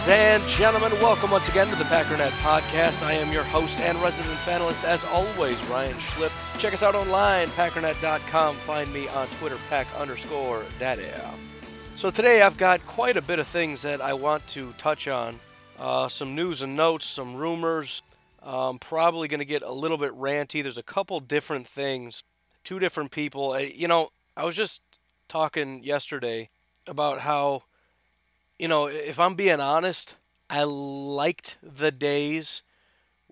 Ladies and gentlemen, welcome once again to the Packernet Podcast. I am your host and resident fanalist, as always, Ryan Schlip. Check us out online, packernet.com. Find me on Twitter, pack underscore daddy. So today I've got quite a bit of things that I want to touch on. Uh, some news and notes, some rumors. Um, probably going to get a little bit ranty. There's a couple different things, two different people. You know, I was just talking yesterday about how you know, if I'm being honest, I liked the days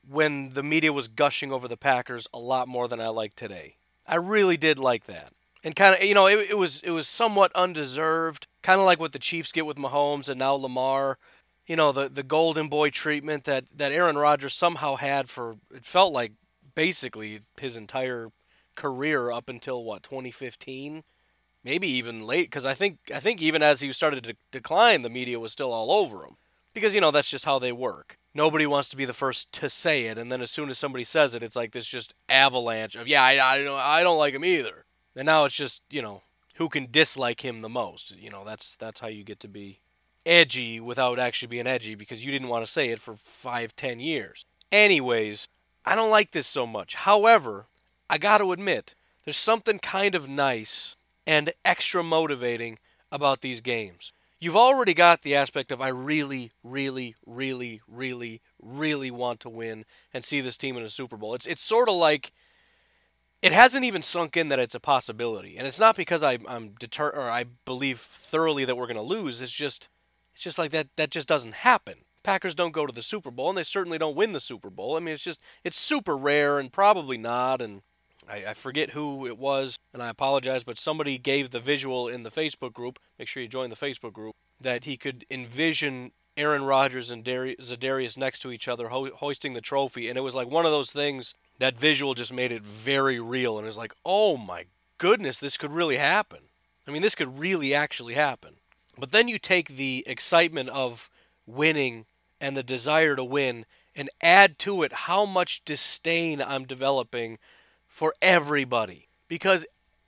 when the media was gushing over the Packers a lot more than I like today. I really did like that. And kind of, you know, it, it was it was somewhat undeserved, kind of like what the Chiefs get with Mahomes and now Lamar. You know, the the golden boy treatment that that Aaron Rodgers somehow had for it felt like basically his entire career up until what 2015 maybe even late because I think I think even as he started to decline, the media was still all over him because you know that's just how they work. Nobody wants to be the first to say it, and then as soon as somebody says it, it's like this just avalanche of yeah, I I don't I don't like him either. And now it's just you know who can dislike him the most. You know that's that's how you get to be edgy without actually being edgy because you didn't want to say it for five ten years. Anyways, I don't like this so much. However, I got to admit there's something kind of nice and extra motivating about these games. You've already got the aspect of I really, really, really, really, really want to win and see this team in a Super Bowl. It's it's sort of like it hasn't even sunk in that it's a possibility, and it's not because I, I'm deter or I believe thoroughly that we're going to lose. It's just it's just like that that just doesn't happen. Packers don't go to the Super Bowl, and they certainly don't win the Super Bowl. I mean, it's just it's super rare and probably not, and I, I, forget who it was, and I apologize, but somebody gave the visual in the Facebook group. Make sure you join the Facebook group that he could envision Aaron Rodgers and Dar- Za'Darius next to each other ho- hoisting the trophy, and it was like one of those things. That visual just made it very real, and it was like, oh my goodness, this could really happen. I mean, this could really actually happen. But then you take the excitement of winning and the desire to win and add to it how much disdain I'm developing for everybody because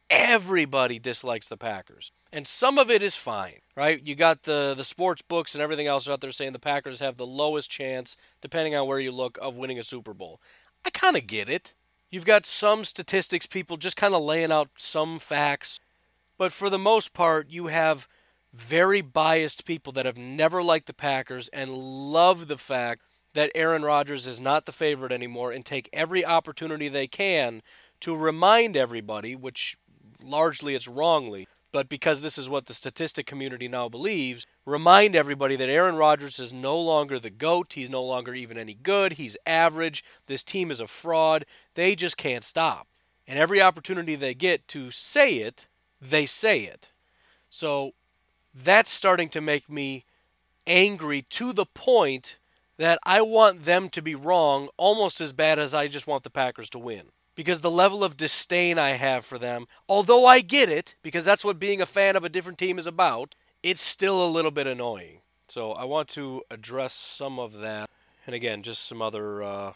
everybody dislikes the Packers. And some of it is fine, right? You got the the sports books and everything else out there saying the Packers have the lowest chance, depending on where you look, of winning a Super Bowl. I kind of get it. You've got some statistics, people just kind of laying out some facts. But for the most part, you have very biased people that have never liked the Packers and love the fact that Aaron Rodgers is not the favorite anymore and take every opportunity they can to remind everybody, which largely it's wrongly, but because this is what the statistic community now believes, remind everybody that Aaron Rodgers is no longer the GOAT. He's no longer even any good. He's average. This team is a fraud. They just can't stop. And every opportunity they get to say it, they say it. So that's starting to make me angry to the point that I want them to be wrong almost as bad as I just want the Packers to win. Because the level of disdain I have for them, although I get it, because that's what being a fan of a different team is about, it's still a little bit annoying. So I want to address some of that. And again, just some other, uh,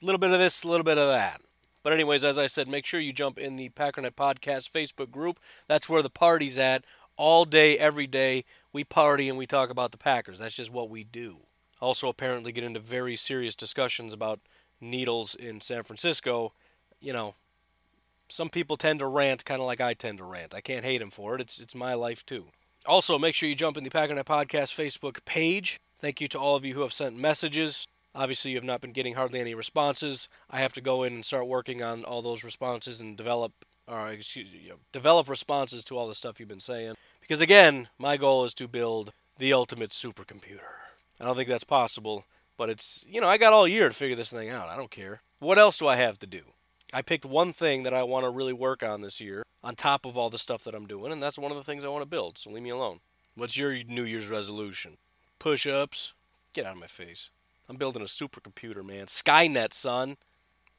little bit of this, a little bit of that. But, anyways, as I said, make sure you jump in the Packernet Podcast Facebook group. That's where the party's at. All day, every day, we party and we talk about the Packers. That's just what we do also apparently get into very serious discussions about needles in San Francisco. You know, some people tend to rant kind of like I tend to rant. I can't hate him for it. It's it's my life too. Also, make sure you jump in the Packernet Podcast Facebook page. Thank you to all of you who have sent messages. Obviously, you have not been getting hardly any responses. I have to go in and start working on all those responses and develop, or excuse you develop responses to all the stuff you've been saying. Because again, my goal is to build the ultimate supercomputer. I don't think that's possible, but it's, you know, I got all year to figure this thing out. I don't care. What else do I have to do? I picked one thing that I want to really work on this year on top of all the stuff that I'm doing, and that's one of the things I want to build, so leave me alone. What's your New Year's resolution? Push ups? Get out of my face. I'm building a supercomputer, man. Skynet, son.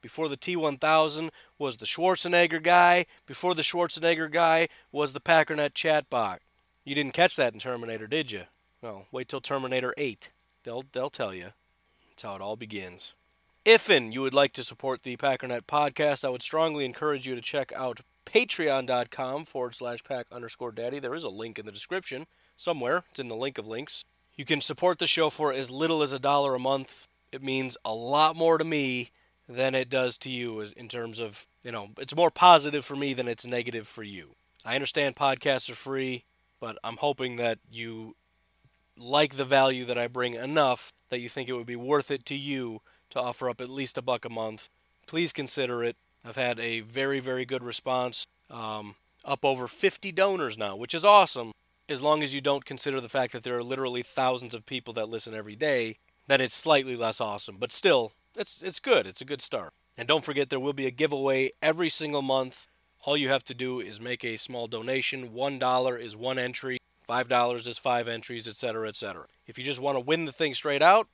Before the T1000 was the Schwarzenegger guy. Before the Schwarzenegger guy was the Packernet chatbot. You didn't catch that in Terminator, did you? Well, wait till Terminator 8. They'll they'll tell you. That's how it all begins. Ifin you would like to support the Packernet podcast, I would strongly encourage you to check out patreon.com forward slash pack underscore daddy. There is a link in the description somewhere. It's in the link of links. You can support the show for as little as a dollar a month. It means a lot more to me than it does to you in terms of, you know, it's more positive for me than it's negative for you. I understand podcasts are free but I'm hoping that you like the value that I bring enough that you think it would be worth it to you to offer up at least a buck a month. Please consider it. I've had a very, very good response. Um, up over 50 donors now, which is awesome. As long as you don't consider the fact that there are literally thousands of people that listen every day, then it's slightly less awesome. But still, it's it's good. It's a good start. And don't forget there will be a giveaway every single month all you have to do is make a small donation. $1 is one entry, $5 is five entries, etc., etc. If you just want to win the thing straight out,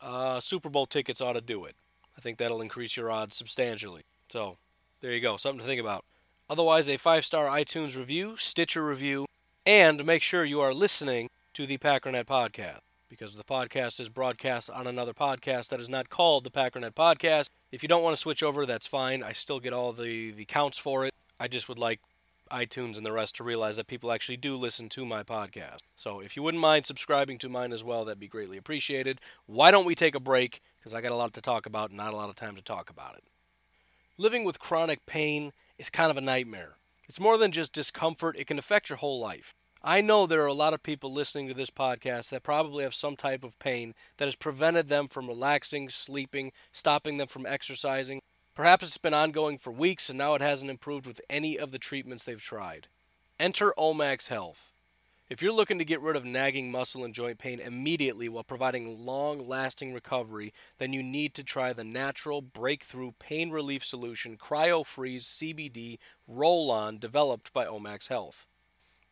uh, Super Bowl tickets ought to do it. I think that'll increase your odds substantially. So, there you go, something to think about. Otherwise, a five star iTunes review, Stitcher review, and make sure you are listening to the Packernet podcast because the podcast is broadcast on another podcast that is not called the Packernet Podcast. If you don't want to switch over, that's fine. I still get all the, the counts for it. I just would like iTunes and the rest to realize that people actually do listen to my podcast. So if you wouldn't mind subscribing to mine as well, that'd be greatly appreciated. Why don't we take a break? Because I got a lot to talk about and not a lot of time to talk about it. Living with chronic pain is kind of a nightmare. It's more than just discomfort, it can affect your whole life. I know there are a lot of people listening to this podcast that probably have some type of pain that has prevented them from relaxing, sleeping, stopping them from exercising. Perhaps it's been ongoing for weeks and now it hasn't improved with any of the treatments they've tried. Enter Omax Health. If you're looking to get rid of nagging muscle and joint pain immediately while providing long lasting recovery, then you need to try the natural breakthrough pain relief solution CryoFreeze CBD Roll On developed by Omax Health.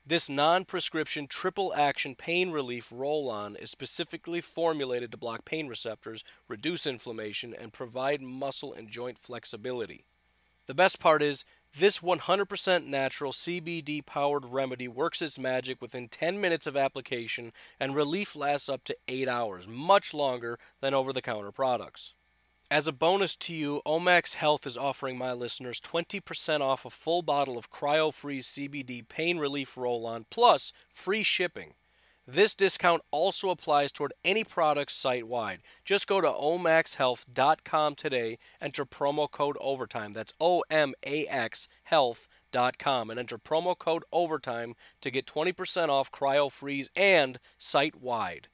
This non prescription triple action pain relief roll on is specifically formulated to block pain receptors, reduce inflammation, and provide muscle and joint flexibility. The best part is, this 100% natural CBD powered remedy works its magic within 10 minutes of application, and relief lasts up to 8 hours, much longer than over the counter products. As a bonus to you, Omax Health is offering my listeners 20% off a full bottle of CryoFreeze CBD pain relief roll on plus free shipping. This discount also applies toward any product site wide. Just go to omaxhealth.com today, enter promo code OVERTIME. That's O M A X health.com and enter promo code OVERTIME to get 20% off CryoFreeze and site wide.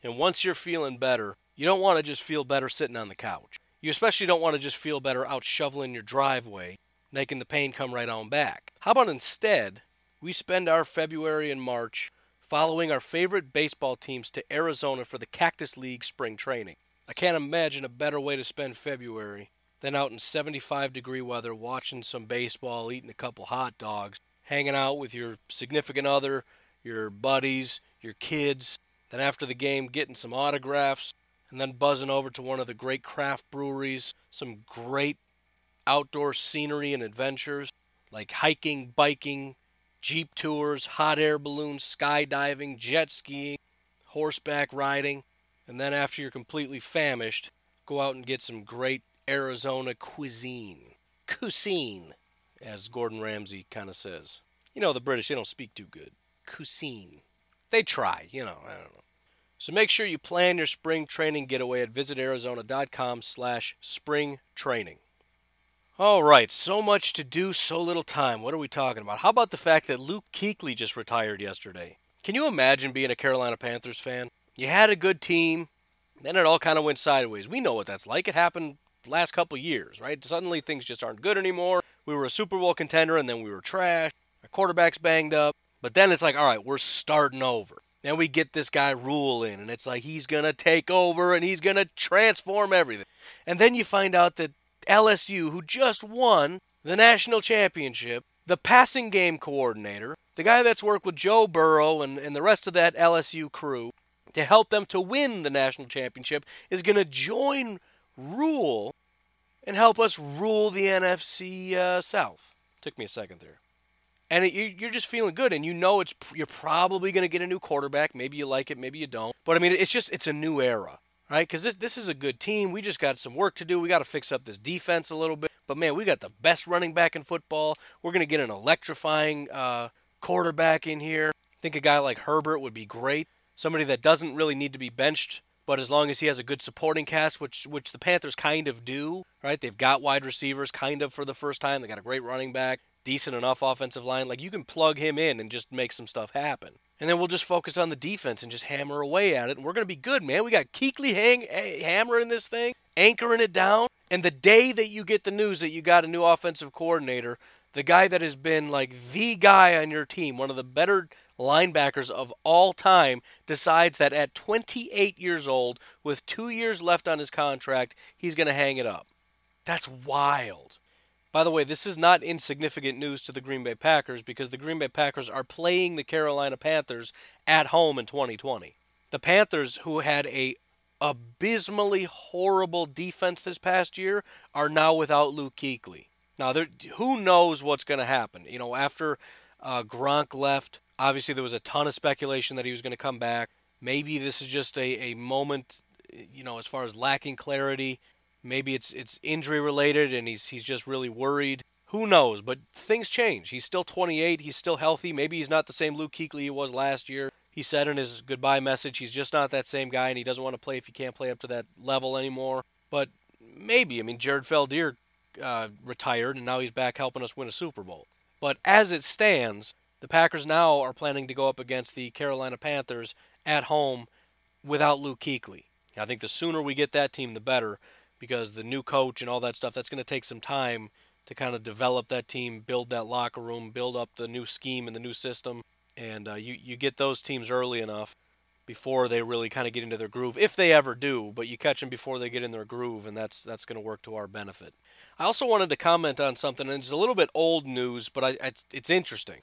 And once you're feeling better, you don't want to just feel better sitting on the couch. You especially don't want to just feel better out shoveling your driveway, making the pain come right on back. How about instead, we spend our February and March following our favorite baseball teams to Arizona for the Cactus League spring training. I can't imagine a better way to spend February than out in 75 degree weather watching some baseball, eating a couple hot dogs, hanging out with your significant other, your buddies, your kids, then after the game getting some autographs, and then buzzing over to one of the great craft breweries, some great outdoor scenery and adventures like hiking, biking, jeep tours, hot air balloons, skydiving, jet skiing, horseback riding, and then after you're completely famished, go out and get some great Arizona cuisine. Cuisine, as Gordon Ramsay kind of says. You know, the British, they don't speak too good. Cuisine. They try, you know, I don't know. So make sure you plan your spring training getaway at visitarizona.com slash spring training. All right, so much to do, so little time. What are we talking about? How about the fact that Luke Kuechly just retired yesterday? Can you imagine being a Carolina Panthers fan? You had a good team, then it all kind of went sideways. We know what that's like. It happened last couple years, right? Suddenly things just aren't good anymore. We were a Super Bowl contender and then we were trash. Our quarterback's banged up. But then it's like, all right, we're starting over. Then we get this guy Rhule in, and it's like he's going to take over and he's going to transform everything. And then you find out that LSU, who just won the national championship, the passing game coordinator, the guy that's worked with Joe Burrow and, and the rest of that LSU crew to help them to win the national championship, is going to join Rhule and help us rule the NFC uh, South. Took me a second there. And it, you're just feeling good, and you know it's you're probably going to get a new quarterback. Maybe you like it, maybe you don't. But I mean, it's just it's a new era, right? Because this this is a good team. We just got some work to do. We got to fix up this defense a little bit. But man, we got the best running back in football. We're going to get an electrifying uh, quarterback in here. I think a guy like Herbert would be great. Somebody that doesn't really need to be benched but as long as he has a good supporting cast, which which the Panthers kind of do, right? They've got wide receivers kind of for the first time. They got a great running back, decent enough offensive line. Like you can plug him in and just make some stuff happen. And then we'll just focus on the defense and just hammer away at it, and we're gonna be good, man. We got Kuechly hang, hammering this thing, anchoring it down. And the day that you get the news that you got a new offensive coordinator, the guy that has been like the guy on your team, one of the better linebackers of all time, decides that at 28 years old, with two years left on his contract, he's going to hang it up. That's wild. By the way, this is not insignificant news to the Green Bay Packers because the Green Bay Packers are playing the Carolina Panthers at home in 2020. The Panthers, who had a abysmally horrible defense this past year, are now without Luke Kuechly. Now, who knows what's going to happen? You know, after uh, Gronk left, Obviously, there was a ton of speculation that he was going to come back. Maybe this is just a, a moment, you know, as far as lacking clarity. Maybe it's it's injury related and he's he's just really worried. Who knows? But things change. He's still 28. He's still healthy. Maybe he's not the same Luke Kuechly he was last year. He said in his goodbye message he's just not that same guy and he doesn't want to play if he can't play up to that level anymore. But maybe. I mean, Jared Veldheer uh, retired and now he's back helping us win a Super Bowl. But as it stands, the Packers now are planning to go up against the Carolina Panthers at home without Luke Kuechly. I think the sooner we get that team, the better, because the new coach and all that stuff, that's going to take some time to kind of develop that team, build that locker room, build up the new scheme and the new system. And uh, you, you get those teams early enough before they really kind of get into their groove, if they ever do. But you catch them before they get in their groove, and that's that's going to work to our benefit. I also wanted to comment on something, and it's a little bit old news, but I, it's, it's interesting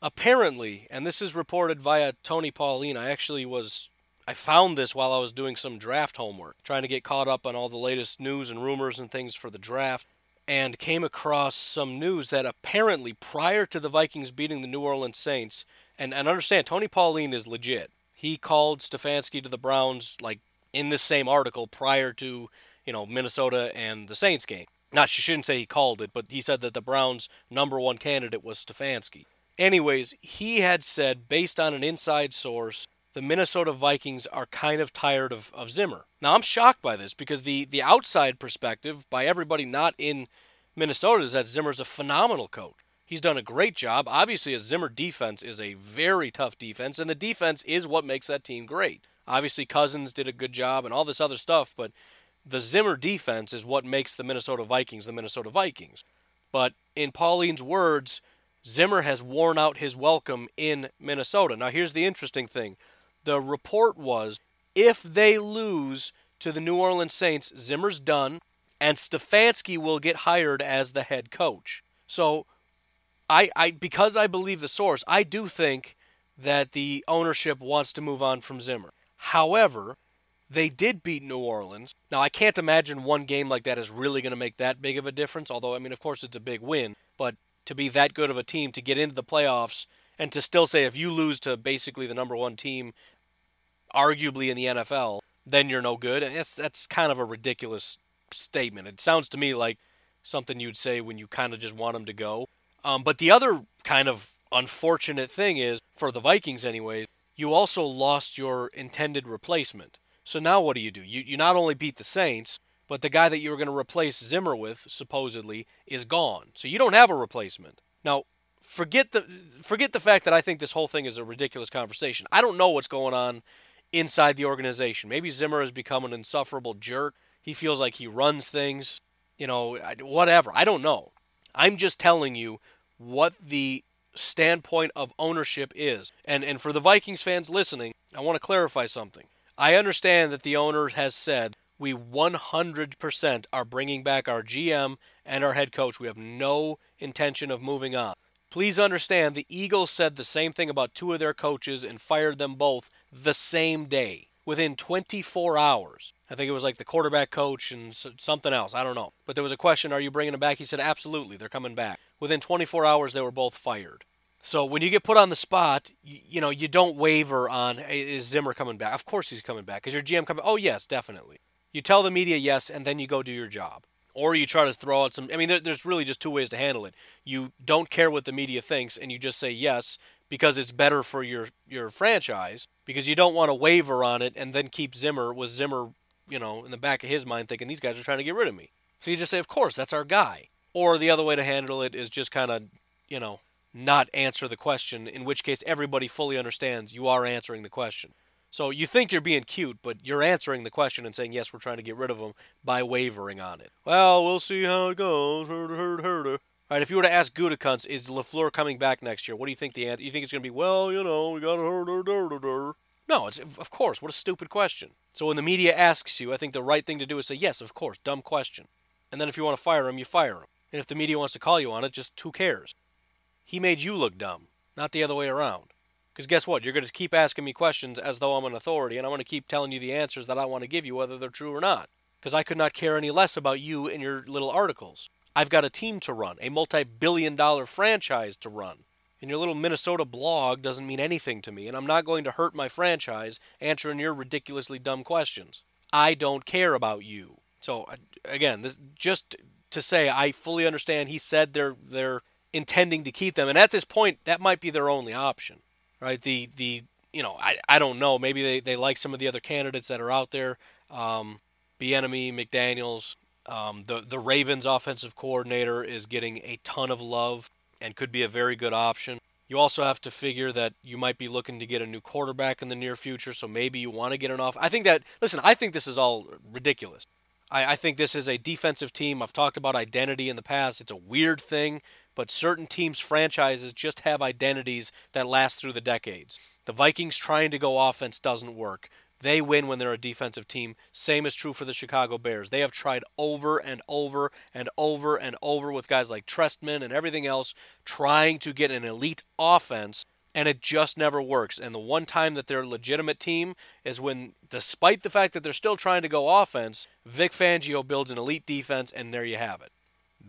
apparently, and this is reported via Tony Pauline, I actually was I found this while I was doing some draft homework, trying to get caught up on all the latest news and rumors and things for the draft, and came across some news that apparently prior to the Vikings beating the New Orleans Saints, and, and understand Tony Pauline is legit. He called Stefanski to the Browns like in this same article prior to, you know, Minnesota and the Saints game. Not she shouldn't say he called it, but he said that the Browns' number one candidate was Stefanski. Anyways, he had said, based on an inside source, the Minnesota Vikings are kind of tired of, of Zimmer. Now, I'm shocked by this because the, the outside perspective by everybody not in Minnesota is that Zimmer's a phenomenal coach. He's done a great job. Obviously, a Zimmer defense is a very tough defense, and the defense is what makes that team great. Obviously, Cousins did a good job and all this other stuff, but the Zimmer defense is what makes the Minnesota Vikings the Minnesota Vikings. But in Pauline's words, Zimmer has worn out his welcome in Minnesota. Now, here's the interesting thing the report was if they lose to the New Orleans Saints, Zimmer's done, and Stefanski will get hired as the head coach. So, I, I because I believe the source, I do think that the ownership wants to move on from Zimmer. However, they did beat New Orleans. Now, I can't imagine one game like that is really going to make that big of a difference, although, I mean, of course, it's a big win. But to be that good of a team to get into the playoffs and to still say if you lose to basically the number one team, arguably in the NFL, then you're no good. And that's that's kind of a ridiculous statement. It sounds to me like something you'd say when you kind of just want them to go. Um, but the other kind of unfortunate thing is for the Vikings, anyways, you also lost your intended replacement. So now what do you do? You you not only beat the Saints, but the guy that you were going to replace Zimmer with, supposedly, is gone. So you don't have a replacement. Now, forget the forget the fact that I think this whole thing is a ridiculous conversation. I don't know what's going on inside the organization. Maybe Zimmer has become an insufferable jerk. He feels like he runs things, you know, whatever. I don't know. I'm just telling you what the standpoint of ownership is. And and for the Vikings fans listening, I want to clarify something. I understand that the owner has said we 100% are bringing back our GM and our head coach. We have no intention of moving on. Please understand the Eagles said the same thing about two of their coaches and fired them both the same day within 24 hours. I think it was like the quarterback coach and something else. I don't know. But there was a question Are you bringing them back? He said, Absolutely. They're coming back. Within 24 hours, they were both fired. So when you get put on the spot, you, you know you don't waver on is Zimmer coming back. Of course he's coming back. Is your GM coming? Oh yes, definitely. You tell the media yes, and then you go do your job, or you try to throw out some. I mean, there, there's really just two ways to handle it. You don't care what the media thinks, and you just say yes because it's better for your your franchise because you don't want to waver on it and then keep Zimmer with Zimmer, you know, in the back of his mind thinking these guys are trying to get rid of me. So you just say, of course, that's our guy. Or the other way to handle it is just kind of, you know, not answer the question, in which case everybody fully understands you are answering the question. So you think you're being cute, but you're answering the question and saying, yes, we're trying to get rid of him by wavering on it. Well, we'll see how it goes. Herder, herder, herder. All right, if you were to ask Gutekunst, is LaFleur coming back next year? What do you think the answer? You think it's going to be, well, you know, we got to herder, herder, herder. No, it's, of course. What a stupid question. So when the media asks you, I think the right thing to do is say, yes, of course, dumb question. And then if you want to fire him, you fire him. And if the media wants to call you on it, just who cares? He made you look dumb, not the other way around. Because guess what? You're going to keep asking me questions as though I'm an authority, and I'm going to keep telling you the answers that I want to give you, whether they're true or not. Because I could not care any less about you and your little articles. I've got a team to run, a multi billion dollar franchise to run. And your little Minnesota blog doesn't mean anything to me, and I'm not going to hurt my franchise answering your ridiculously dumb questions. I don't care about you. So, again, this, just to say, I fully understand he said they're, they're intending to keep them. And at this point, that might be their only option, right? The the you know I, I don't know. Maybe they, they like some of the other candidates that are out there. Um, Bieniemy, McDaniels, um, the the Ravens offensive coordinator is getting a ton of love and could be a very good option. You also have to figure that you might be looking to get a new quarterback in the near future, so maybe you want to get an off. I think that listen, I think this is all ridiculous. I, I think this is a defensive team. I've talked about identity in the past. It's a weird thing but certain teams' franchises just have identities that last through the decades. The Vikings trying to go offense doesn't work. They win when they're a defensive team. Same is true for the Chicago Bears. They have tried over and over and over and over with guys like Trestman and everything else trying to get an elite offense, and it just never works. And the one time that they're a legitimate team is when, despite the fact that they're still trying to go offense, Vic Fangio builds an elite defense, and there you have it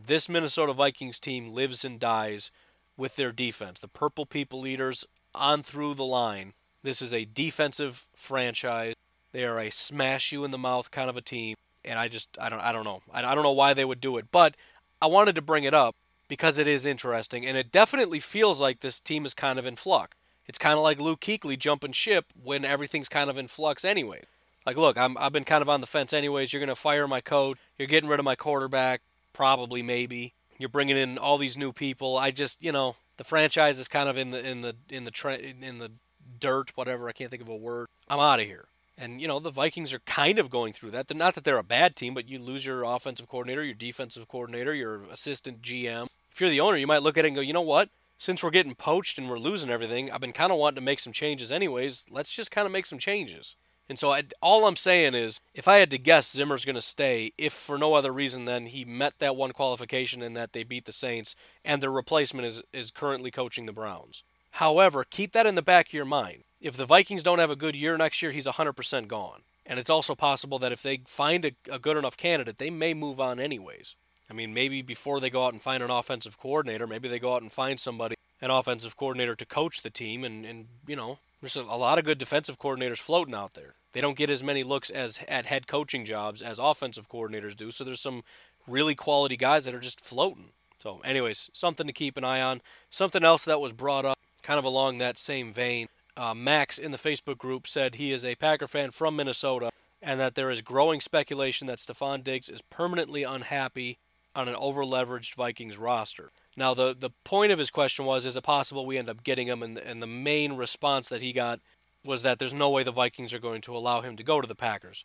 this Minnesota Vikings team lives and dies with their defense. The Purple People Eaters on through the line. This is a defensive franchise. They are a smash you in the mouth kind of a team, and I just I don't I don't know I, don't know why they would do it, but I wanted to bring it up because it is interesting, and it definitely feels like this team is kind of in flux. It's kind of like Luke Kuechly jumping ship when everything's kind of in flux anyway. Like, look, I'm, I've been kind of on the fence anyways. You're going to fire my coach. You're getting rid of my quarterback probably maybe. You're bringing in all these new people. I just, you know, the franchise is kind of in the in the in the tre- in the dirt, whatever. I can't think of a word. I'm out of here. And you know, the Vikings are kind of going through that. They're not that they're a bad team, but you lose your offensive coordinator, your defensive coordinator, your assistant GM. If you're the owner, you might look at it and go, "You know what? Since we're getting poached and we're losing everything, I've been kind of wanting to make some changes anyways. Let's just kind of make some changes." And so I, all I'm saying is, if I had to guess, Zimmer's going to stay, if for no other reason than he met that one qualification and that they beat the Saints, and their replacement is, is currently coaching the Browns. However, keep that in the back of your mind. If the Vikings don't have a good year next year, he's 100% gone. And it's also possible that if they find a, a good enough candidate, they may move on anyways. I mean, maybe before they go out and find an offensive coordinator, maybe they go out and find somebody, an offensive coordinator to coach the team, and, and you know, there's a lot of good defensive coordinators floating out there. They don't get as many looks as at head coaching jobs as offensive coordinators do. So there's some really quality guys that are just floating. So, anyways, something to keep an eye on. Something else that was brought up, kind of along that same vein. Uh, Max in the Facebook group said he is a Packer fan from Minnesota and that there is growing speculation that Stefon Diggs is permanently unhappy on an overleveraged Vikings roster. Now, the, the point of his question was, is it possible we end up getting him? And, and the main response that he got was that there's no way the Vikings are going to allow him to go to the Packers.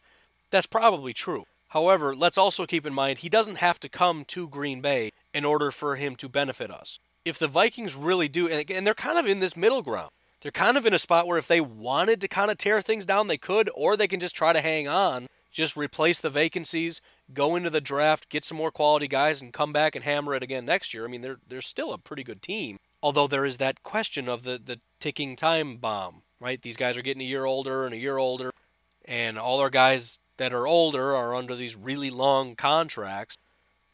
That's probably true. However, let's also keep in mind he doesn't have to come to Green Bay in order for him to benefit us. If the Vikings really do, and they're kind of in this middle ground, they're kind of in a spot where if they wanted to kind of tear things down, they could, or they can just try to hang on, just replace the vacancies, go into the draft, get some more quality guys, and come back and hammer it again next year. I mean, they're, they're still a pretty good team. Although there is that question of the, the ticking time bomb right? These guys are getting a year older and a year older, and all our guys that are older are under these really long contracts.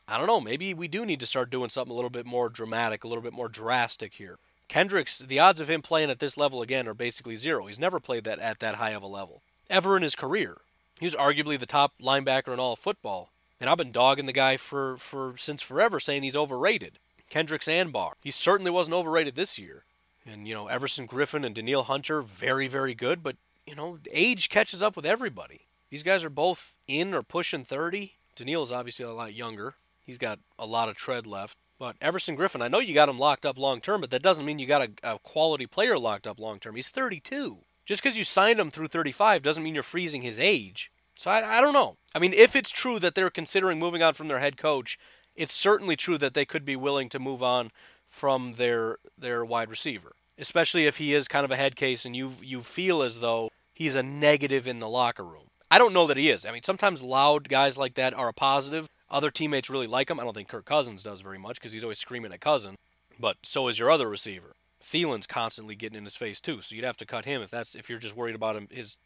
I don't know, maybe we do need to start doing something a little bit more dramatic, a little bit more drastic here. Kendricks, the odds of him playing at this level again are basically zero. He's never played that at that high of a level ever in his career. He was arguably the top linebacker in all of football, and I've been dogging the guy for, for since forever, saying he's overrated. Kendricks and Barr. He certainly wasn't overrated this year. And you know, Everson Griffen and Danielle Hunter, very very good, but you know, age catches up with everybody. These guys are both in or pushing 30. Danielle's obviously a lot younger. He's got a lot of tread left. But Everson Griffen, I know you got him locked up long term, but that doesn't mean you got a, a quality player locked up long term. He's 32. Just because you signed him through 35 doesn't mean you're freezing his age. So I, I don't know. I mean, if it's true that they're considering moving on from their head coach, it's certainly true that they could be willing to move on from their their wide receiver, especially if he is kind of a head case and you you feel as though he's a negative in the locker room. I don't know that he is. I mean, sometimes loud guys like that are a positive, other teammates really like him. I don't think Kirk Cousins does very much because he's always screaming at Cousin, but so is your other receiver. Thielen's constantly getting in his face too, so you'd have to cut him if that's if you're just worried about him his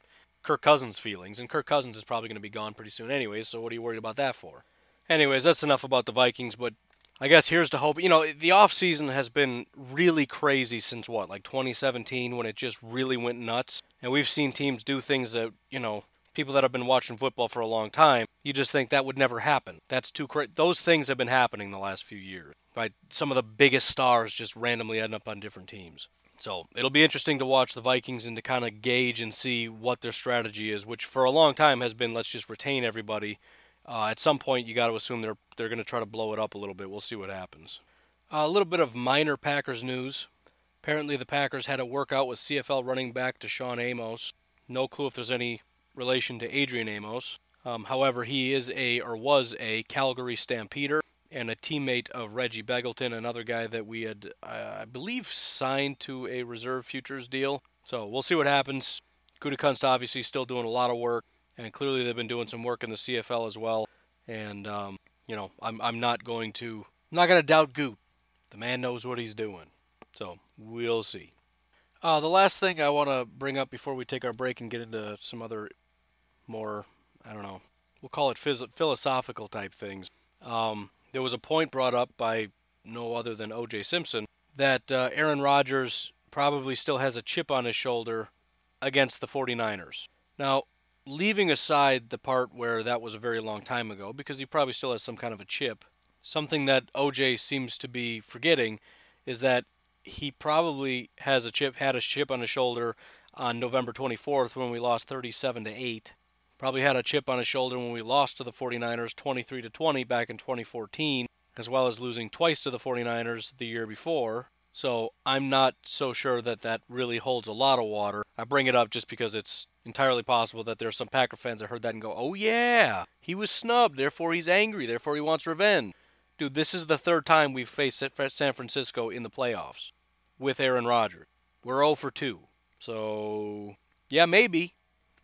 Kirk Cousins feelings. And Kirk Cousins is probably going to be gone pretty soon anyways, so what are you worried about that for? Anyways, that's enough about the Vikings, but I guess here's to hope. You know, the off season has been really crazy since what, like 2017 when it just really went nuts. And we've seen teams do things that, you know, people that have been watching football for a long time, you just think that would never happen. That's too crazy. Those things have been happening the last few years. Right? Some of the biggest stars just randomly end up on different teams. So it'll be interesting to watch the Vikings and to kind of gauge and see what their strategy is, which for a long time has been let's just retain everybody. Uh, at some point, you got to assume they're they're going to try to blow it up a little bit. We'll see what happens. Uh, a little bit of minor Packers news. Apparently, the Packers had a workout with CFL running back Deshaun Amos. No clue if there's any relation to Adrian Amos. Um, however, he is a or was a Calgary Stampeder and a teammate of Reggie Begelton, another guy that we had, uh, I believe, signed to a reserve futures deal. So we'll see what happens. Gutekunst obviously still doing a lot of work, and clearly they've been doing some work in the CFL as well. And um, you know, I'm I'm not going to I'm not going to doubt Goot. The man knows what he's doing. So we'll see. Uh, the last thing I want to bring up before we take our break and get into some other more, I don't know, we'll call it phys- philosophical type things. Um, there was a point brought up by no other than O.J. Simpson that uh, Aaron Rodgers probably still has a chip on his shoulder against the 49ers. Now, leaving aside the part where that was a very long time ago, because he probably still has some kind of a chip, something that OJ seems to be forgetting is that he probably has a chip, had a chip on his shoulder on November 24th when we lost 37 to 8 Probably had a chip on his shoulder when we lost to the 49ers 23 to 20 back in 2014, as well as losing twice to the 49ers the year before. So I'm not so sure that that really holds a lot of water. I bring it up just because it's entirely possible that there's some Packer fans that heard that and go, "Oh yeah, he was snubbed, therefore he's angry, therefore he wants revenge." Dude, this is the third time we've faced San Francisco in the playoffs with Aaron Rodgers. We're 0 for 2. So, yeah, maybe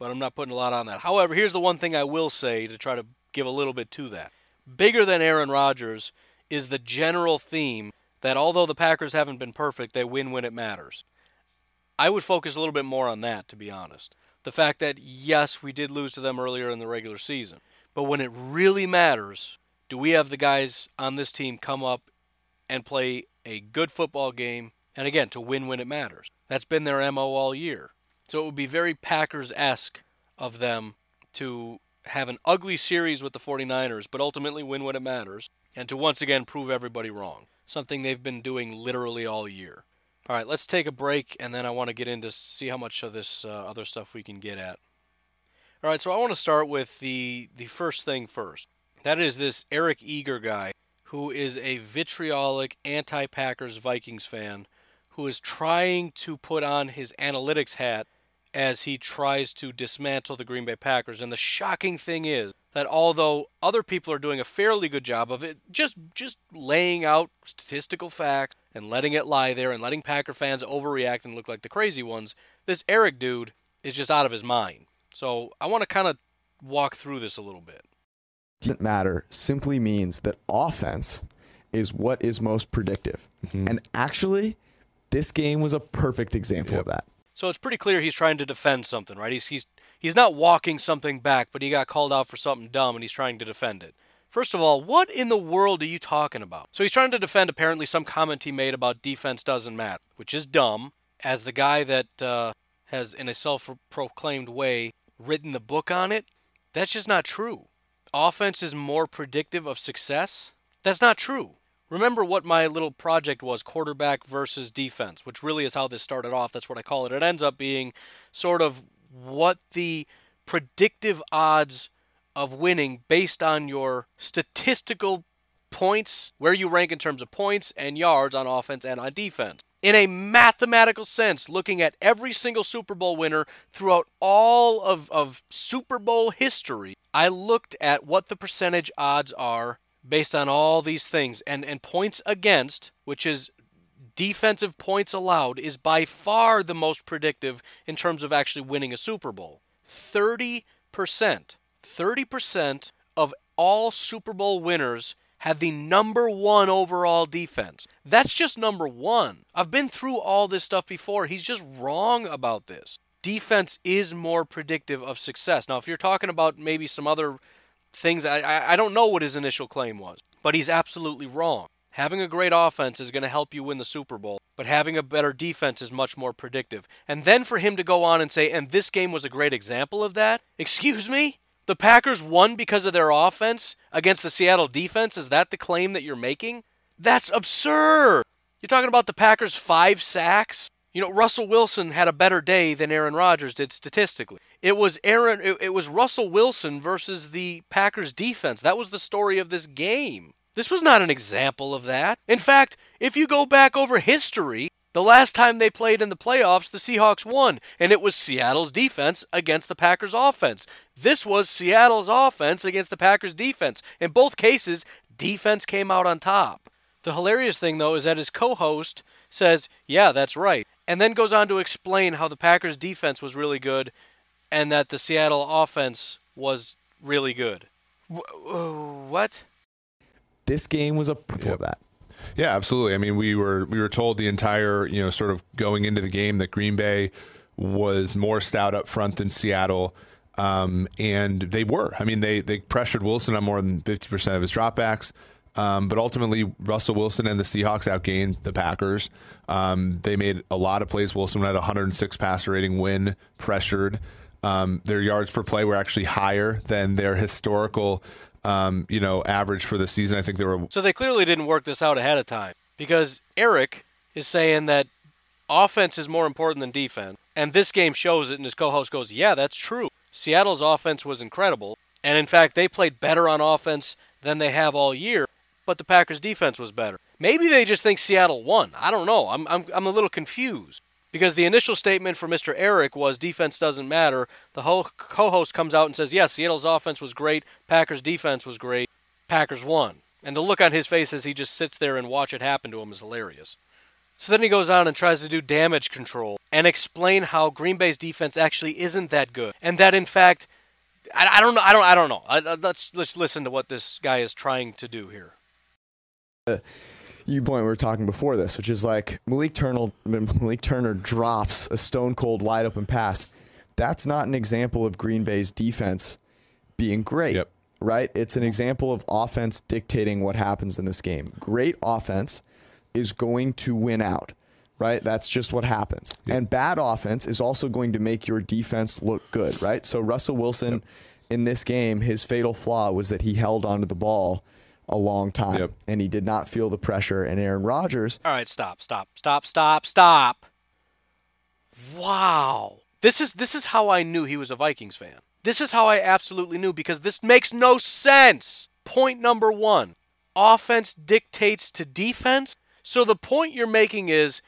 but I'm not putting a lot on that. However, here's the one thing I will say to try to give a little bit to that. Bigger than Aaron Rodgers is the general theme that although the Packers haven't been perfect, they win when it matters. I would focus a little bit more on that, to be honest. The fact that, yes, we did lose to them earlier in the regular season, but when it really matters, do we have the guys on this team come up and play a good football game, and again, to win when it matters? That's been their MO all year. So it would be very Packers esque of them to have an ugly series with the 49ers, but ultimately win when it matters, and to once again prove everybody wrong. Something they've been doing literally all year. All right, let's take a break, and then I want to get into see how much of this uh, other stuff we can get at. All right, so I want to start with the the first thing first. That is this Eric Eager guy, who is a vitriolic anti-Packers Vikings fan, who is trying to put on his analytics hat as he tries to dismantle the Green Bay Packers. And the shocking thing is that although other people are doing a fairly good job of it, just just laying out statistical facts and letting it lie there and letting Packer fans overreact and look like the crazy ones, this Eric dude is just out of his mind. So I want to kind of walk through this a little bit. Doesn't matter simply means that offense is what is most predictive. Mm-hmm. And actually, this game was a perfect example yep. of that. So it's pretty clear he's trying to defend something, right? He's he's he's not walking something back, but he got called out for something dumb and he's trying to defend it. First of all, what in the world are you talking about? So he's trying to defend apparently some comment he made about defense doesn't matter, which is dumb. As the guy that uh, has, in a self proclaimed way, written the book on it, that's just not true. Offense is more predictive of success. That's not true. Remember what my little project was quarterback versus defense, which really is how this started off. That's what I call it. It ends up being sort of what the predictive odds of winning based on your statistical points, where you rank in terms of points and yards on offense and on defense. In a mathematical sense, looking at every single Super Bowl winner throughout all of, of Super Bowl history, I looked at what the percentage odds are based on all these things. And, and points against, which is defensive points allowed, is by far the most predictive in terms of actually winning a Super Bowl. 30%. 30% of all Super Bowl winners have the number one overall defense. That's just number one. I've been through all this stuff before. He's just wrong about this. Defense is more predictive of success. Now, if you're talking about maybe some other things, I, I don't know what his initial claim was, but he's absolutely wrong. Having a great offense is going to help you win the Super Bowl, but having a better defense is much more predictive. And then for him to go on and say, and this game was a great example of that, excuse me? The Packers won because of their offense against the Seattle defense? Is that the claim that you're making? That's absurd. You're talking about the Packers' five sacks? You know, Russell Wilson had a better day than Aaron Rodgers did statistically. It was Aaron it, it was Russell Wilson versus the Packers defense. That was the story of this game. This was not an example of that. In fact, if you go back over history, the last time they played in the playoffs, the Seahawks won, and it was Seattle's defense against the Packers' offense. This was Seattle's offense against the Packers' defense. In both cases, defense came out on top. The hilarious thing, though, is that his co host says, Yeah, that's right, and then goes on to explain how the Packers' defense was really good and that the Seattle offense was really good. Uh, what? This game was a proof of that. Yeah, absolutely. I mean, we were we were told the entire you know sort of going into the game that Green Bay was more stout up front than Seattle. Um, and they were. I mean, they they pressured Wilson on more than fifty percent of his dropbacks. Um, but ultimately, Russell Wilson and the Seahawks outgained the Packers. Um, they made a lot of plays. Wilson had a 106 passer rating win, pressured. Um, their yards per play were actually higher than their historical um, you know, average for the season. I think they were. So they clearly didn't work this out ahead of time because Eric is saying that offense is more important than defense, and this game shows it. And his co-host goes, "Yeah, that's true. Seattle's offense was incredible, and in fact, they played better on offense than they have all year. But the Packers' defense was better. Maybe they just think Seattle won. I don't know. I'm I'm, I'm a little confused." Because the initial statement for Mr. Eric was defense doesn't matter. The whole co-host comes out and says, "Yes, Seattle's offense was great. Packers' defense was great. Packers won." And the look on his face as he just sits there and watch it happen to him is hilarious. So then he goes on and tries to do damage control and explain how Green Bay's defense actually isn't that good, and that in fact, I, I don't know, I don't, I don't know. I, let's let's listen to what this guy is trying to do here. Uh, you point we were talking before this, which is like Malik Turner, Malik Turner drops a stone cold wide open pass. That's not an example of Green Bay's defense being great, yep. right? It's an example of offense dictating what happens in this game. Great offense is going to win out, right? That's just what happens. Yep. And bad offense is also going to make your defense look good, right? So Russell Wilson yep. in this game, his fatal flaw was that he held onto the ball a long time, yep. and he did not feel the pressure. And Aaron Rodgers. All right, stop, stop, stop, stop, stop. Wow, this is this is how I knew he was a Vikings fan. This is how I absolutely knew because this makes no sense. Point number one: offense dictates to defense. So the point you're making is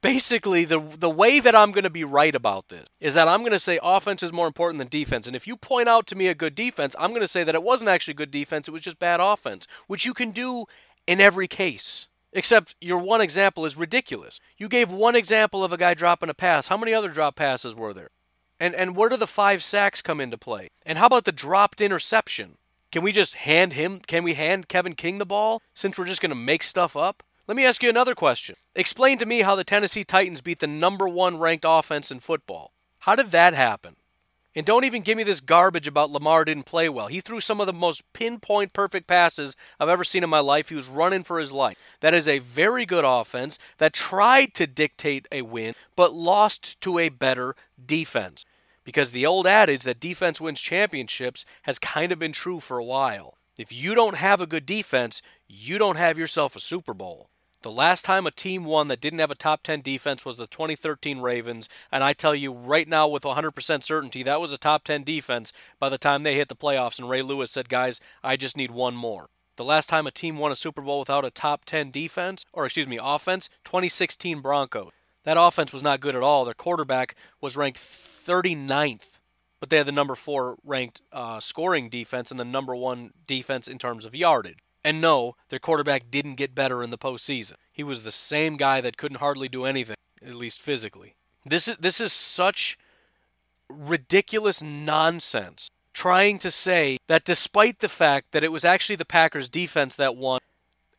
basically the the way that I'm going to be right about this is that I'm going to say offense is more important than defense. And if you point out to me a good defense, I'm going to say that it wasn't actually good defense, it was just bad offense, which you can do in every case. Except your one example is ridiculous. You gave one example of a guy dropping a pass. How many other drop passes were there? And and where do the five sacks come into play? And how about the dropped interception? Can we just hand him can we hand Kevin King the ball since we're just going to make stuff up? Let me ask you another question. Explain to me how the Tennessee Titans beat the number one ranked offense in football. How did that happen? And don't even give me this garbage about Lamar didn't play well. He threw some of the most pinpoint perfect passes I've ever seen in my life. He was running for his life. That is a very good offense that tried to dictate a win, but lost to a better defense. Because the old adage that defense wins championships has kind of been true for a while. If you don't have a good defense, you don't have yourself a Super Bowl. The last time a team won that didn't have a top 10 defense was the 2013 Ravens, and I tell you right now with 100% certainty that was a top 10 defense by the time they hit the playoffs and Ray Lewis said, "Guys, I just need one more." The last time a team won a Super Bowl without a top 10 defense, or excuse me, offense, 2016 Broncos. That offense was not good at all. Their quarterback was ranked 39th, but they had the number 4 ranked uh, scoring defense and the number 1 defense in terms of yardage. And no, their quarterback didn't get better in the postseason. He was the same guy that couldn't hardly do anything, at least physically. This is this is such ridiculous nonsense trying to say that despite the fact that it was actually the Packers defense that won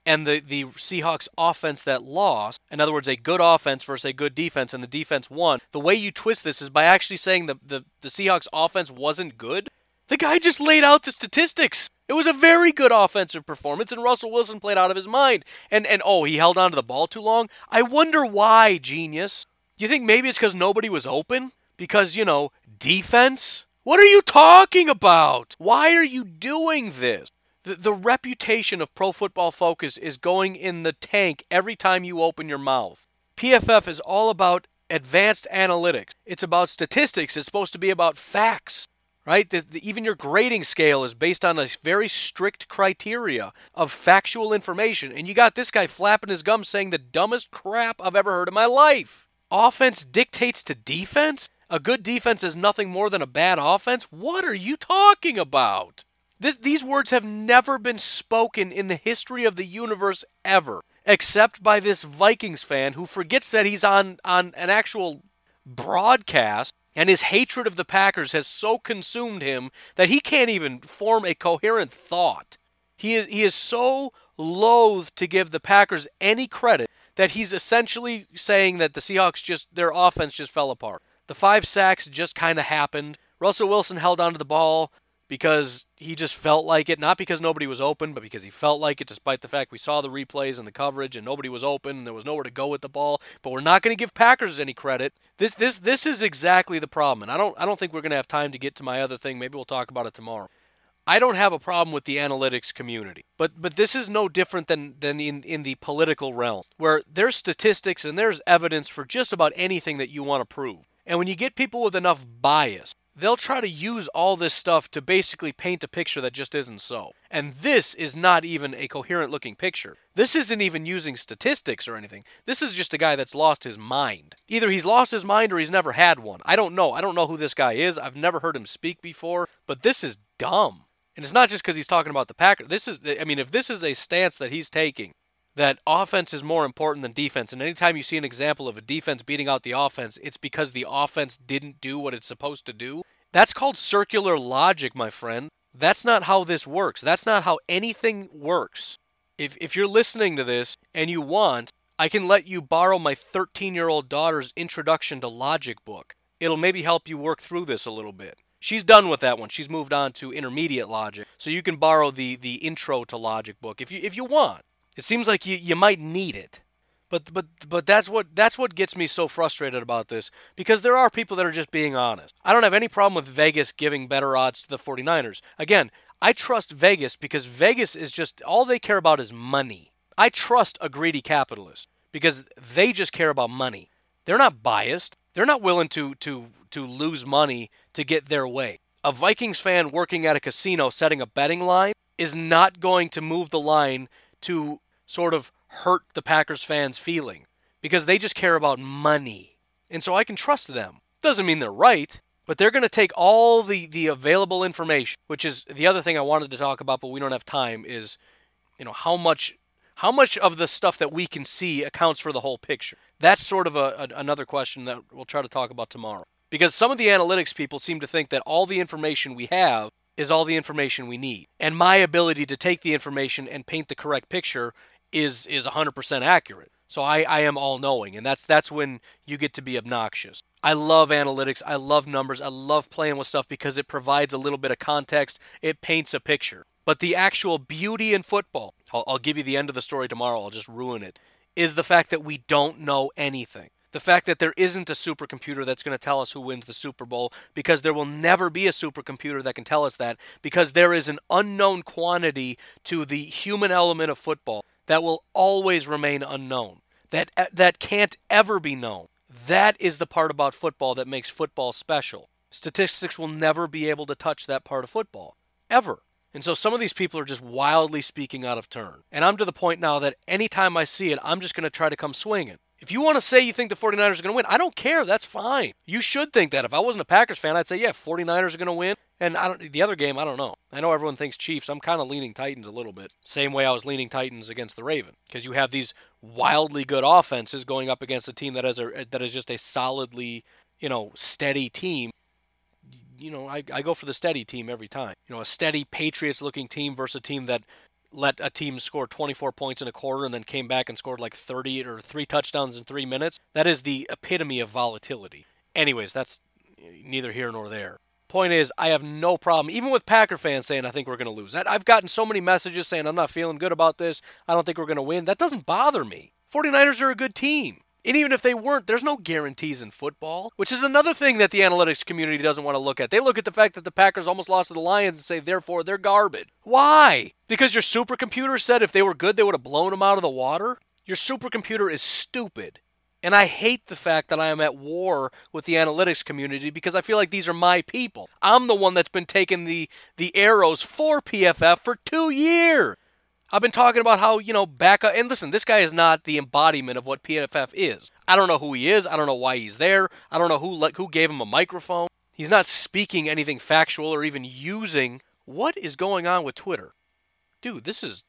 and the, the Seahawks offense that lost, in other words, a good offense versus a good defense, and the defense won, the way you twist this is by actually saying the, the, the Seahawks offense wasn't good. The guy just laid out the statistics. It was a very good offensive performance, and Russell Wilson played out of his mind. And and oh, he held on to the ball too long. I wonder why, genius. Do you think maybe it's because nobody was open? Because, you know, defense? What are you talking about? Why are you doing this? The, the reputation of Pro Football Focus is going in the tank every time you open your mouth. PFF is all about advanced analytics. It's about statistics. It's supposed to be about facts right? The, the, even your grading scale is based on a very strict criteria of factual information. And you got this guy flapping his gums saying the dumbest crap I've ever heard in my life. Offense dictates to defense? A good defense is nothing more than a bad offense? What are you talking about? This, these words have never been spoken in the history of the universe ever, except by this Vikings fan who forgets that he's on, on an actual broadcast and his hatred of the Packers has so consumed him that he can't even form a coherent thought. He is, he is so loath to give the Packers any credit that he's essentially saying that the Seahawks just, their offense just fell apart. The five sacks just kind of happened. Russell Wilson held onto the ball because he just felt like it, not because nobody was open, but because he felt like it, despite the fact we saw the replays and the coverage and nobody was open and there was nowhere to go with the ball. But we're not going to give Packers any credit. This this this is exactly the problem, and I don't I don't think we're going to have time to get to my other thing. Maybe we'll talk about it tomorrow. I don't have a problem with the analytics community, but but this is no different than than in in the political realm, where there's statistics and there's evidence for just about anything that you want to prove. And when you get people with enough bias, they'll try to use all this stuff to basically paint a picture that just isn't so. And this is not even a coherent looking picture. This isn't even using statistics or anything. This is just a guy that's lost his mind. Either he's lost his mind or he's never had one. I don't know. I don't know who this guy is. I've never heard him speak before, but this is dumb. And it's not just because he's talking about the Packers. This is, I mean, if this is a stance that he's taking, that offense is more important than defense. And anytime you see an example of a defense beating out the offense, it's because the offense didn't do what it's supposed to do. That's called circular logic, my friend. That's not how this works. That's not how anything works. If, if you're listening to this and you want, I can let you borrow my 13 year old daughter's Introduction to Logic book. It'll maybe help you work through this a little bit. She's done with that one. She's moved on to intermediate logic. So you can borrow the, the intro to logic book if you if you want. It seems like you, you might need it. But but but that's what that's what gets me so frustrated about this because there are people that are just being honest. I don't have any problem with Vegas giving better odds to the 49ers. Again, I trust Vegas because Vegas is just all they care about is money. I trust a greedy capitalist because they just care about money. They're not biased. They're not willing to to to lose money to get their way. A Vikings fan working at a casino setting a betting line is not going to move the line to sort of hurt the Packers fans' feeling because they just care about money. And so I can trust them. Doesn't mean they're right, but they're going to take all the, the available information, which is the other thing I wanted to talk about, but we don't have time, is you know how much how much of the stuff that we can see accounts for the whole picture. That's sort of a, a, another question that we'll try to talk about tomorrow. Because some of the analytics people seem to think that all the information we have is all the information we need. And my ability to take the information and paint the correct picture is is 100% accurate. So I, I am all knowing, and that's that's when you get to be obnoxious. I love analytics. I love numbers. I love playing with stuff because it provides a little bit of context. It paints a picture. But the actual beauty in football, I'll, I'll give you the end of the story tomorrow. I'll just ruin it. Is the fact that we don't know anything. The fact that there isn't a supercomputer that's going to tell us who wins the Super Bowl because there will never be a supercomputer that can tell us that because there is an unknown quantity to the human element of football that will always remain unknown. That uh, that can't ever be known. That is the part about football that makes football special. Statistics will never be able to touch that part of football ever. And so some of these people are just wildly speaking out of turn. And I'm to the point now that anytime I see it, I'm just going to try to come swinging. If you want to say you think the 49ers are going to win, I don't care. That's fine. You should think that. If I wasn't a Packers fan, I'd say, yeah, 49ers are going to win. And I don't, the other game, I don't know. I know everyone thinks Chiefs. I'm kind of leaning Titans a little bit. Same way I was leaning Titans against the Raven. Because you have these wildly good offenses going up against a team that is, a, that is just a solidly, you know, steady team you know, I, I go for the steady team every time. You know, a steady Patriots looking team versus a team that let a team score 24 points in a quarter and then came back and scored like 30 or three touchdowns in three minutes. That is the epitome of volatility. Anyways, that's neither here nor there. Point is, I have no problem, even with Packer fans saying I think we're going to lose. I've gotten so many messages saying I'm not feeling good about this. I don't think we're going to win. That doesn't bother me. 49ers are a good team. And even if they weren't, there's no guarantees in football, which is another thing that the analytics community doesn't want to look at. They look at the fact that the Packers almost lost to the Lions and say, therefore, they're garbage. Why? Because your supercomputer said if they were good, they would have blown them out of the water? Your supercomputer is stupid. And I hate the fact that I am at war with the analytics community because I feel like these are my people. I'm the one that's been taking the, the arrows for PFF for two years. I've been talking about how, you know, back up. And listen, this guy is not the embodiment of what PFF is. I don't know who he is. I don't know why he's there. I don't know who, like who gave him a microphone. He's not speaking anything factual or even using. What is going on with Twitter? Dude, this is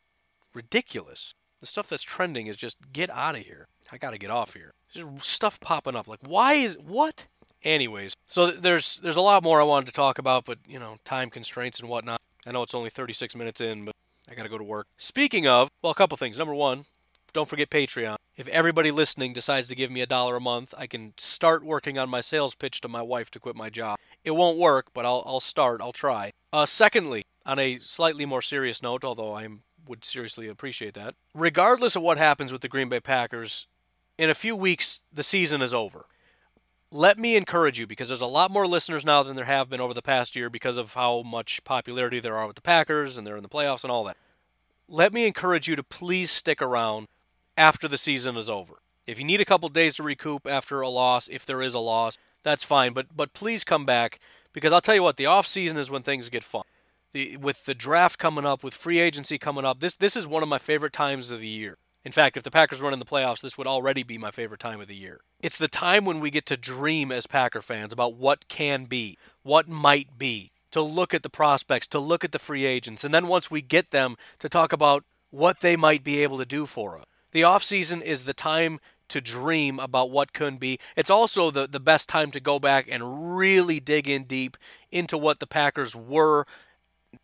ridiculous. The stuff that's trending is just get out of here. I got to get off here. There's stuff popping up. Like, why is. What? Anyways, so there's there's a lot more I wanted to talk about, but you know, time constraints and whatnot. I know it's only 36 minutes in, but I got to go to work. Speaking of, well, a couple things. Number one, don't forget Patreon. If everybody listening decides to give me a dollar a month, I can start working on my sales pitch to my wife to quit my job. It won't work, but I'll, I'll start. I'll try. Uh, secondly, on a slightly more serious note, although I would seriously appreciate that, regardless of what happens with the Green Bay Packers, in a few weeks, the season is over. Let me encourage you because there's a lot more listeners now than there have been over the past year because of how much popularity there are with the Packers and they're in the playoffs and all that. Let me encourage you to please stick around after the season is over. If you need a couple days to recoup after a loss, if there is a loss, that's fine. But but please come back because I'll tell you what, the off season is when things get fun. The, with the draft coming up, with free agency coming up, this this is one of my favorite times of the year. In fact, if the Packers run in the playoffs, this would already be my favorite time of the year. It's the time when we get to dream as Packer fans about what can be, what might be, to look at the prospects, to look at the free agents, and then once we get them, to talk about what they might be able to do for us. The offseason is the time to dream about what could be. It's also the, the best time to go back and really dig in deep into what the Packers were,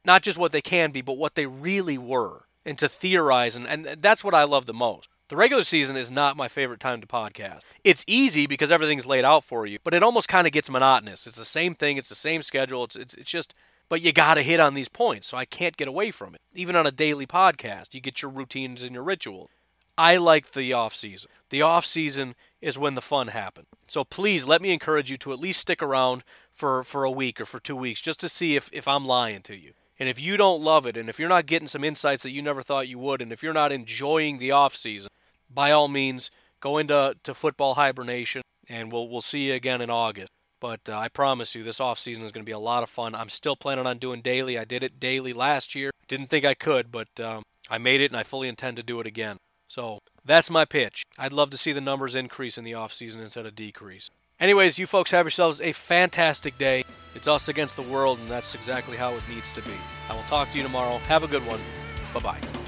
not just what they can be, but what they really were, and to theorize. And, and that's what I love the most. The regular season is not my favorite time to podcast. It's easy because everything's laid out for you, but it almost kind of gets monotonous. It's the same thing, it's the same schedule. It's, it's, it's just, but you got to hit on these points, so I can't get away from it. Even on a daily podcast, you get your routines and your rituals. I like the off season. The off season is when the fun happens. So please let me encourage you to at least stick around for, for a week or for two weeks just to see if, if I'm lying to you. And if you don't love it, and if you're not getting some insights that you never thought you would, and if you're not enjoying the off season, by all means, go into to football hibernation, and we'll we'll see you again in August. But uh, I promise you, this off season is going to be a lot of fun. I'm still planning on doing daily. I did it daily last year. Didn't think I could, but um, I made it, and I fully intend to do it again. So that's my pitch. I'd love to see the numbers increase in the offseason instead of decrease. Anyways, you folks have yourselves a fantastic day. It's us against the world, and that's exactly how it needs to be. I will talk to you tomorrow. Have a good one. Bye bye.